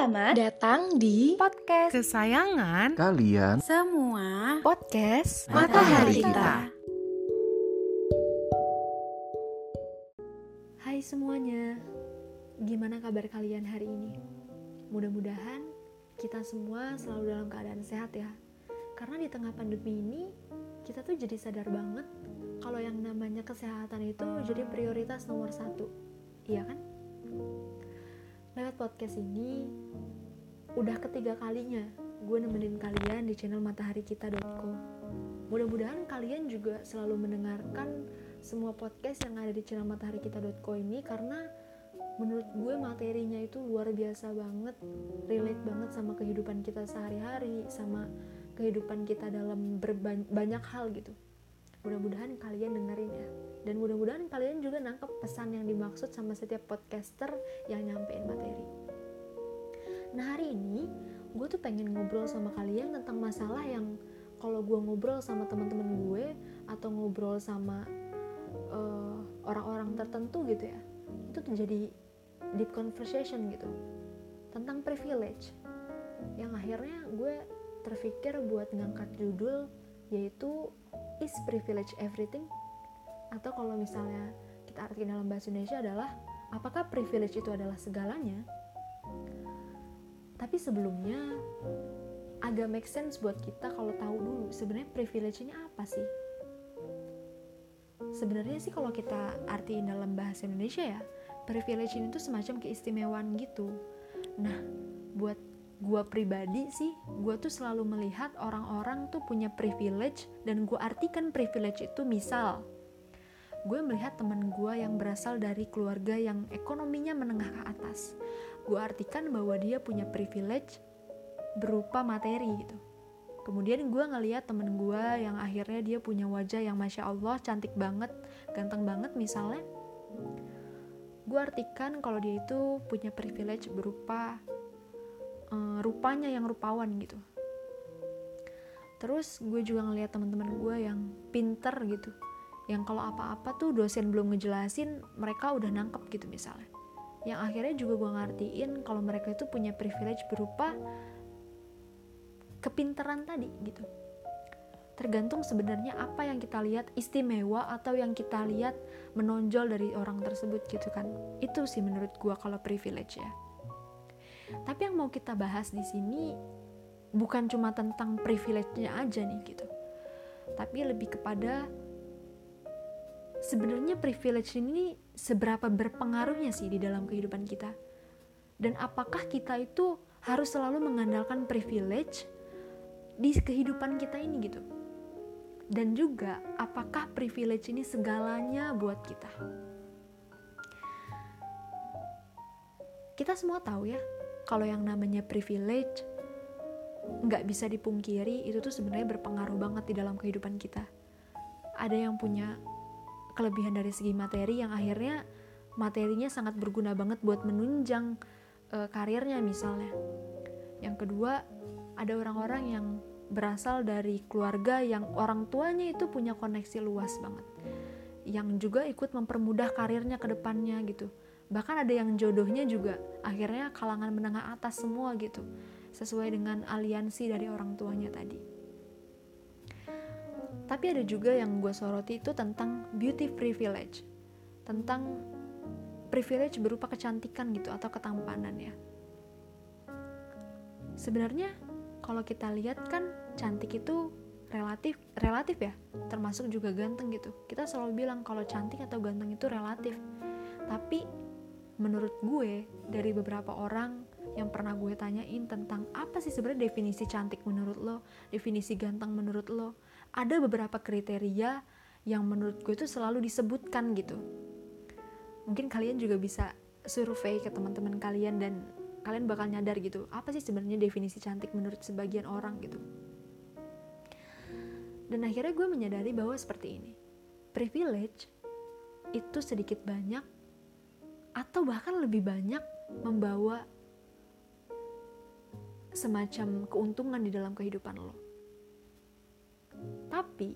Selamat datang di podcast kesayangan kalian semua podcast Matahari Kita. Hai semuanya, gimana kabar kalian hari ini? Mudah-mudahan kita semua selalu dalam keadaan sehat ya. Karena di tengah pandemi ini, kita tuh jadi sadar banget kalau yang namanya kesehatan itu jadi prioritas nomor satu. Iya kan? Lewat podcast ini, udah ketiga kalinya gue nemenin kalian di channel mataharikita.co. Mudah-mudahan kalian juga selalu mendengarkan semua podcast yang ada di channel mataharikita.co ini karena menurut gue materinya itu luar biasa banget, relate banget sama kehidupan kita sehari-hari, sama kehidupan kita dalam banyak hal gitu. Mudah-mudahan kalian dengerin ya. Dan mudah-mudahan kalian juga nangkep pesan yang dimaksud sama setiap podcaster yang nyampein materi. Nah hari ini gue tuh pengen ngobrol sama kalian tentang masalah yang kalau gue ngobrol sama teman-teman gue atau ngobrol sama orang orang-orang tertentu gitu ya itu terjadi deep conversation gitu. Tentang privilege. Yang akhirnya gue terpikir buat ngangkat judul yaitu is privilege everything. Atau kalau misalnya kita artikan dalam bahasa Indonesia adalah apakah privilege itu adalah segalanya? Tapi sebelumnya agak make sense buat kita kalau tahu dulu sebenarnya privilege ini apa sih? Sebenarnya sih kalau kita artiin dalam bahasa Indonesia ya privilege ini tuh semacam keistimewaan gitu. Nah buat gue pribadi sih gue tuh selalu melihat orang-orang tuh punya privilege dan gue artikan privilege itu misal gue melihat teman gue yang berasal dari keluarga yang ekonominya menengah ke atas. Gue artikan bahwa dia punya privilege berupa materi gitu. Kemudian gue ngeliat temen gue yang akhirnya dia punya wajah yang masya Allah cantik banget, ganteng banget misalnya. Gue artikan kalau dia itu punya privilege berupa uh, rupanya yang rupawan gitu. Terus gue juga ngeliat teman-teman gue yang pinter gitu, yang kalau apa-apa tuh dosen belum ngejelasin mereka udah nangkep gitu misalnya. Yang akhirnya juga gue ngertiin kalau mereka itu punya privilege berupa kepinteran tadi gitu. Tergantung sebenarnya apa yang kita lihat istimewa atau yang kita lihat menonjol dari orang tersebut gitu kan. Itu sih menurut gue kalau privilege ya tapi yang mau kita bahas di sini bukan cuma tentang privilege-nya aja nih gitu tapi lebih kepada sebenarnya privilege ini seberapa berpengaruhnya sih di dalam kehidupan kita? Dan apakah kita itu harus selalu mengandalkan privilege di kehidupan kita ini gitu? Dan juga apakah privilege ini segalanya buat kita? Kita semua tahu ya, kalau yang namanya privilege nggak bisa dipungkiri itu tuh sebenarnya berpengaruh banget di dalam kehidupan kita. Ada yang punya kelebihan dari segi materi yang akhirnya materinya sangat berguna banget buat menunjang uh, karirnya misalnya. Yang kedua, ada orang-orang yang berasal dari keluarga yang orang tuanya itu punya koneksi luas banget. Yang juga ikut mempermudah karirnya ke depannya gitu. Bahkan ada yang jodohnya juga akhirnya kalangan menengah atas semua gitu. Sesuai dengan aliansi dari orang tuanya tadi. Tapi ada juga yang gue soroti itu tentang beauty privilege. Tentang privilege berupa kecantikan gitu atau ketampanan ya. Sebenarnya kalau kita lihat kan cantik itu relatif relatif ya, termasuk juga ganteng gitu. Kita selalu bilang kalau cantik atau ganteng itu relatif. Tapi menurut gue dari beberapa orang yang pernah gue tanyain tentang apa sih sebenarnya definisi cantik menurut lo, definisi ganteng menurut lo, ada beberapa kriteria yang menurut gue itu selalu disebutkan gitu. Mungkin kalian juga bisa survei ke teman-teman kalian dan kalian bakal nyadar gitu apa sih sebenarnya definisi cantik menurut sebagian orang gitu. Dan akhirnya gue menyadari bahwa seperti ini. Privilege itu sedikit banyak atau bahkan lebih banyak membawa semacam keuntungan di dalam kehidupan lo tapi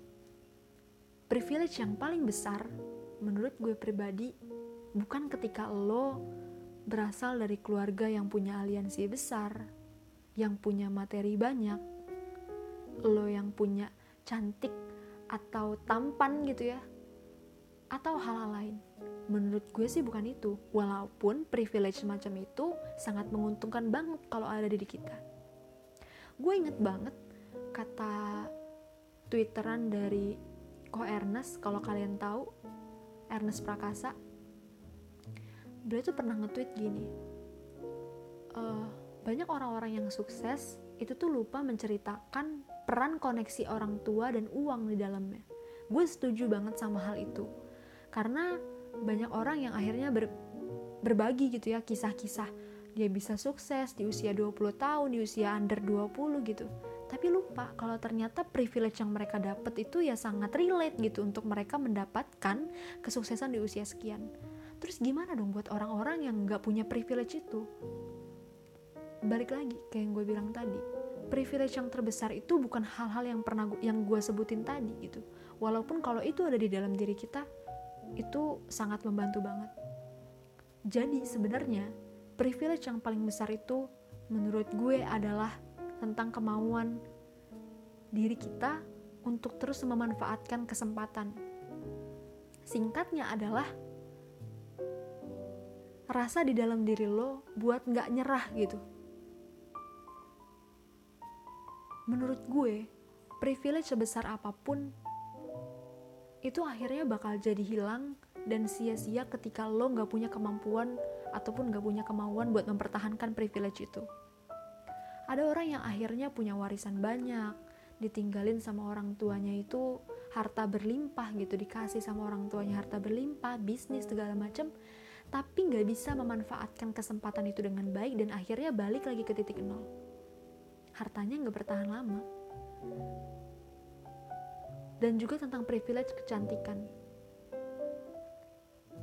privilege yang paling besar menurut gue pribadi bukan ketika lo berasal dari keluarga yang punya aliansi besar, yang punya materi banyak, lo yang punya cantik atau tampan gitu ya, atau hal-hal lain. Menurut gue sih bukan itu, walaupun privilege semacam itu sangat menguntungkan banget kalau ada di kita. Gue inget banget kata twitteran dari Ko Ernest, kalau kalian tahu, Ernest Prakasa, beliau tuh pernah nge-tweet gini, uh, banyak orang-orang yang sukses itu tuh lupa menceritakan peran koneksi orang tua dan uang di dalamnya. Gue setuju banget sama hal itu. Karena banyak orang yang akhirnya ber, berbagi gitu ya kisah-kisah dia bisa sukses di usia 20 tahun, di usia under 20 gitu. Tapi lupa kalau ternyata privilege yang mereka dapat itu ya sangat relate gitu untuk mereka mendapatkan kesuksesan di usia sekian. Terus gimana dong buat orang-orang yang nggak punya privilege itu? Balik lagi kayak yang gue bilang tadi, privilege yang terbesar itu bukan hal-hal yang pernah yang gue sebutin tadi gitu. Walaupun kalau itu ada di dalam diri kita, itu sangat membantu banget. Jadi sebenarnya privilege yang paling besar itu menurut gue adalah tentang kemauan diri kita untuk terus memanfaatkan kesempatan. Singkatnya adalah rasa di dalam diri lo buat nggak nyerah gitu. Menurut gue, privilege sebesar apa pun itu akhirnya bakal jadi hilang dan sia-sia ketika lo nggak punya kemampuan ataupun nggak punya kemauan buat mempertahankan privilege itu. Ada orang yang akhirnya punya warisan banyak, ditinggalin sama orang tuanya itu harta berlimpah gitu, dikasih sama orang tuanya harta berlimpah, bisnis segala macam, tapi nggak bisa memanfaatkan kesempatan itu dengan baik dan akhirnya balik lagi ke titik nol. Hartanya nggak bertahan lama dan juga tentang privilege kecantikan.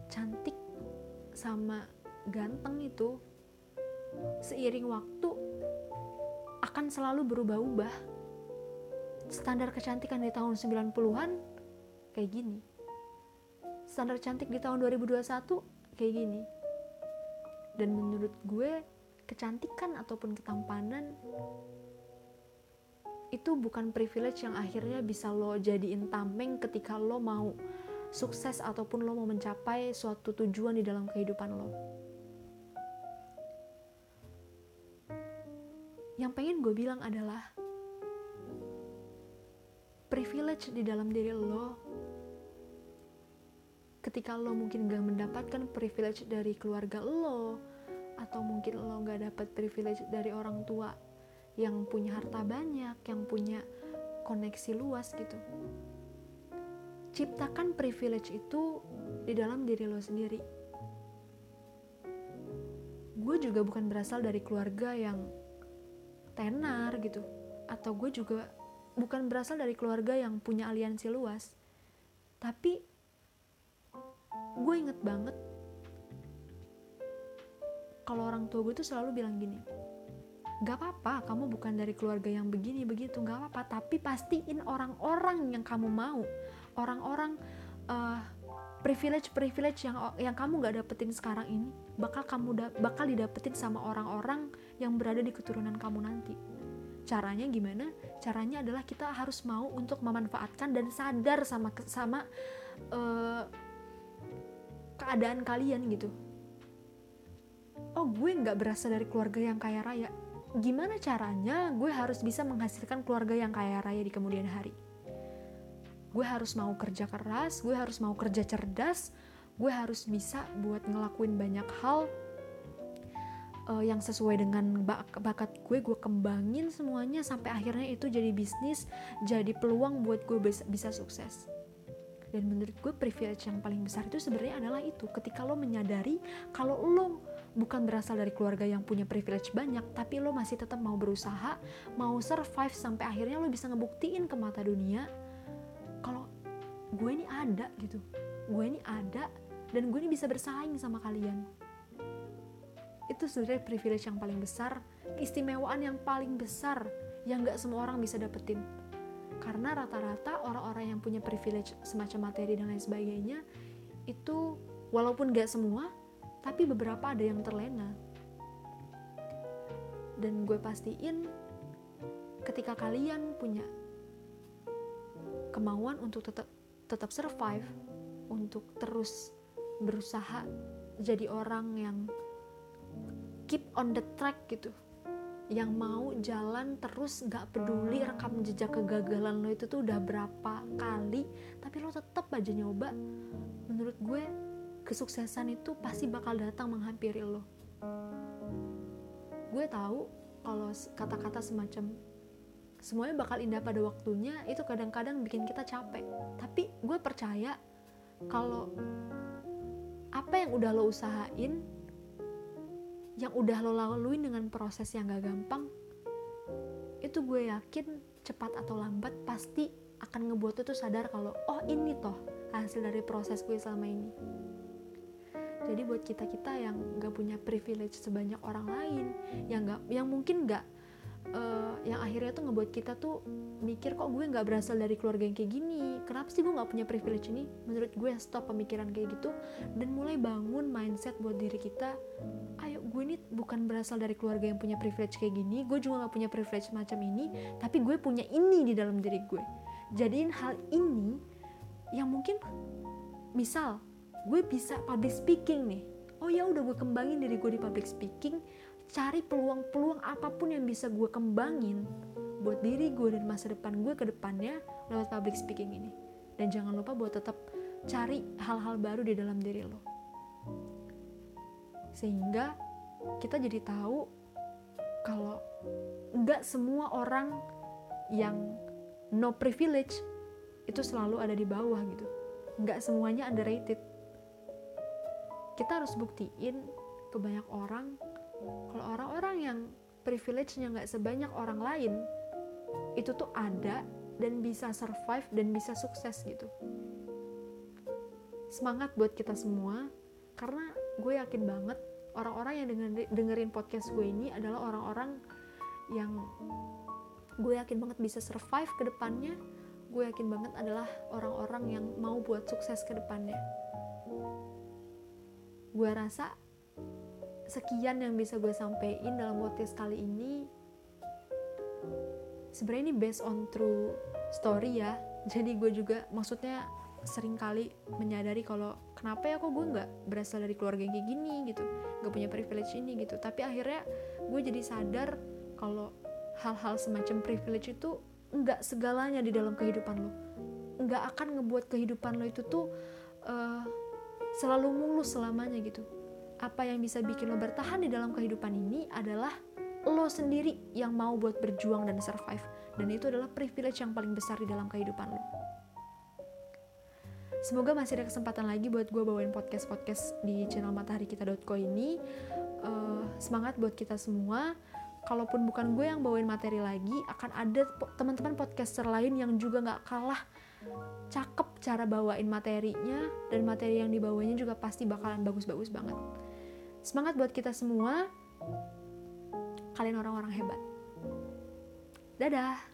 Cantik sama ganteng itu seiring waktu akan selalu berubah-ubah. Standar kecantikan di tahun 90-an kayak gini. Standar cantik di tahun 2021 kayak gini. Dan menurut gue, kecantikan ataupun ketampanan itu bukan privilege yang akhirnya bisa lo jadiin tameng ketika lo mau sukses ataupun lo mau mencapai suatu tujuan di dalam kehidupan lo. Yang pengen gue bilang adalah privilege di dalam diri lo ketika lo mungkin gak mendapatkan privilege dari keluarga lo atau mungkin lo gak dapat privilege dari orang tua yang punya harta banyak, yang punya koneksi luas gitu. Ciptakan privilege itu di dalam diri lo sendiri. Gue juga bukan berasal dari keluarga yang tenar gitu, atau gue juga bukan berasal dari keluarga yang punya aliansi luas. Tapi gue inget banget kalau orang tua gue tuh selalu bilang gini, gak apa-apa kamu bukan dari keluarga yang begini begitu. Gak apa-apa tapi pastiin orang-orang yang kamu mau. Orang-orang uh, privilege privilege yang yang kamu gak dapetin sekarang ini bakal kamu da bakal didapetin sama orang-orang yang berada di keturunan kamu nanti. Caranya gimana? Caranya adalah kita harus mau untuk memanfaatkan dan sadar sama sama uh, keadaan kalian gitu. Oh gue nggak berasal dari keluarga yang kaya raya gimana caranya gue harus bisa menghasilkan keluarga yang kaya raya di kemudian hari. Gue harus mau kerja keras, gue harus mau kerja cerdas, gue harus bisa buat ngelakuin banyak hal uh, yang sesuai dengan bak bakat gue, gue kembangin semuanya sampai akhirnya itu jadi bisnis, jadi peluang buat gue bisa, bisa sukses. Dan menurut gue privilege yang paling besar itu sebenarnya adalah itu, ketika lo menyadari kalau lo bukan berasal dari keluarga yang punya privilege banyak, tapi lo masih tetap mau berusaha, mau survive sampai akhirnya lo bisa ngebuktiin ke mata dunia kalau gue ini ada gitu, gue ini ada dan gue ini bisa bersaing sama kalian. Itu sebenarnya privilege yang paling besar, keistimewaan yang paling besar yang gak semua orang bisa dapetin. Karena rata-rata orang-orang yang punya privilege semacam materi dan lain sebagainya itu walaupun gak semua tapi beberapa ada yang terlena. Dan gue pastiin ketika kalian punya kemauan untuk tetap tetap survive untuk terus berusaha jadi orang yang keep on the track gitu yang mau jalan terus gak peduli rekam jejak kegagalan lo itu tuh udah berapa kali tapi lo tetap aja nyoba. Menurut gue kesuksesan itu pasti bakal datang menghampiri lo. Gue tahu kalau kata-kata semacam semuanya bakal indah pada waktunya itu kadang-kadang bikin kita capek. Tapi gue percaya kalau apa yang udah lo usahain yang udah lo laluin dengan proses yang gak gampang itu gue yakin cepat atau lambat pasti akan ngebuat lo tuh sadar kalau oh ini toh hasil dari proses gue selama ini jadi buat kita kita yang gak punya privilege sebanyak orang lain yang gak yang mungkin gak uh, yang akhirnya tuh ngebuat kita tuh mikir kok gue nggak berasal dari keluarga yang kayak gini? Kenapa sih gue nggak punya privilege ini? Menurut gue stop pemikiran kayak gitu dan mulai bangun mindset buat diri kita ayo gue ini bukan berasal dari keluarga yang punya privilege kayak gini gue juga nggak punya privilege macam ini tapi gue punya ini di dalam diri gue. Jadiin hal ini yang mungkin misal gue bisa public speaking nih. Oh ya udah gue kembangin diri gue di public speaking cari peluang-peluang apa pun yang bisa gue kembangin buat diri gue dan masa depan gue ke depannya lewat public speaking ini. Dan jangan lupa buat tetap cari hal-hal baru di dalam diri lo. Sehingga kita jadi tahu kalau nggak semua orang yang no privilege itu selalu ada di bawah gitu. Nggak semuanya underrated kita harus buktiin ke banyak orang kalau orang-orang yang privilege-nya nggak sebanyak orang lain itu tuh ada dan bisa survive dan bisa sukses gitu. Semangat buat kita semua karena gue yakin banget orang-orang yang dengerin podcast gue ini adalah orang-orang yang gue yakin banget bisa survive ke depannya. Gue yakin banget adalah orang-orang yang mau buat sukses ke depannya gue rasa sekian yang bisa gue sampaikan dalam podcast kali ini. Sebenarnya ini based on true story ya. Jadi gue juga maksudnya sering kali menyadari kalau kenapa ya kok gue nggak berasal dari keluarga yang kayak gini gitu. Nggak punya privilege ini gitu. Tapi akhirnya gue jadi sadar kalau hal-hal semacam privilege itu nggak segalanya di dalam kehidupan lo. Nggak akan ngebuat kehidupan lo itu tuh uh, selalu mulus selamanya gitu. Apa yang bisa bikin lo bertahan di dalam kehidupan ini adalah lo sendiri yang mau buat berjuang dan survive. Dan itu adalah privilege yang paling besar di dalam kehidupan lo. Semoga masih ada kesempatan lagi buat gue bawain podcast-podcast di channel matahari kita.co ini. Uh, semangat buat kita semua. Kalaupun bukan gue yang bawain materi lagi akan ada teman-teman podcaster lain yang juga gak kalah cakep cara bawain materinya dan materi yang dibawanya juga pasti bakalan bagus-bagus banget Semangat buat kita semua. Kalian orang-orang hebat. Dadah.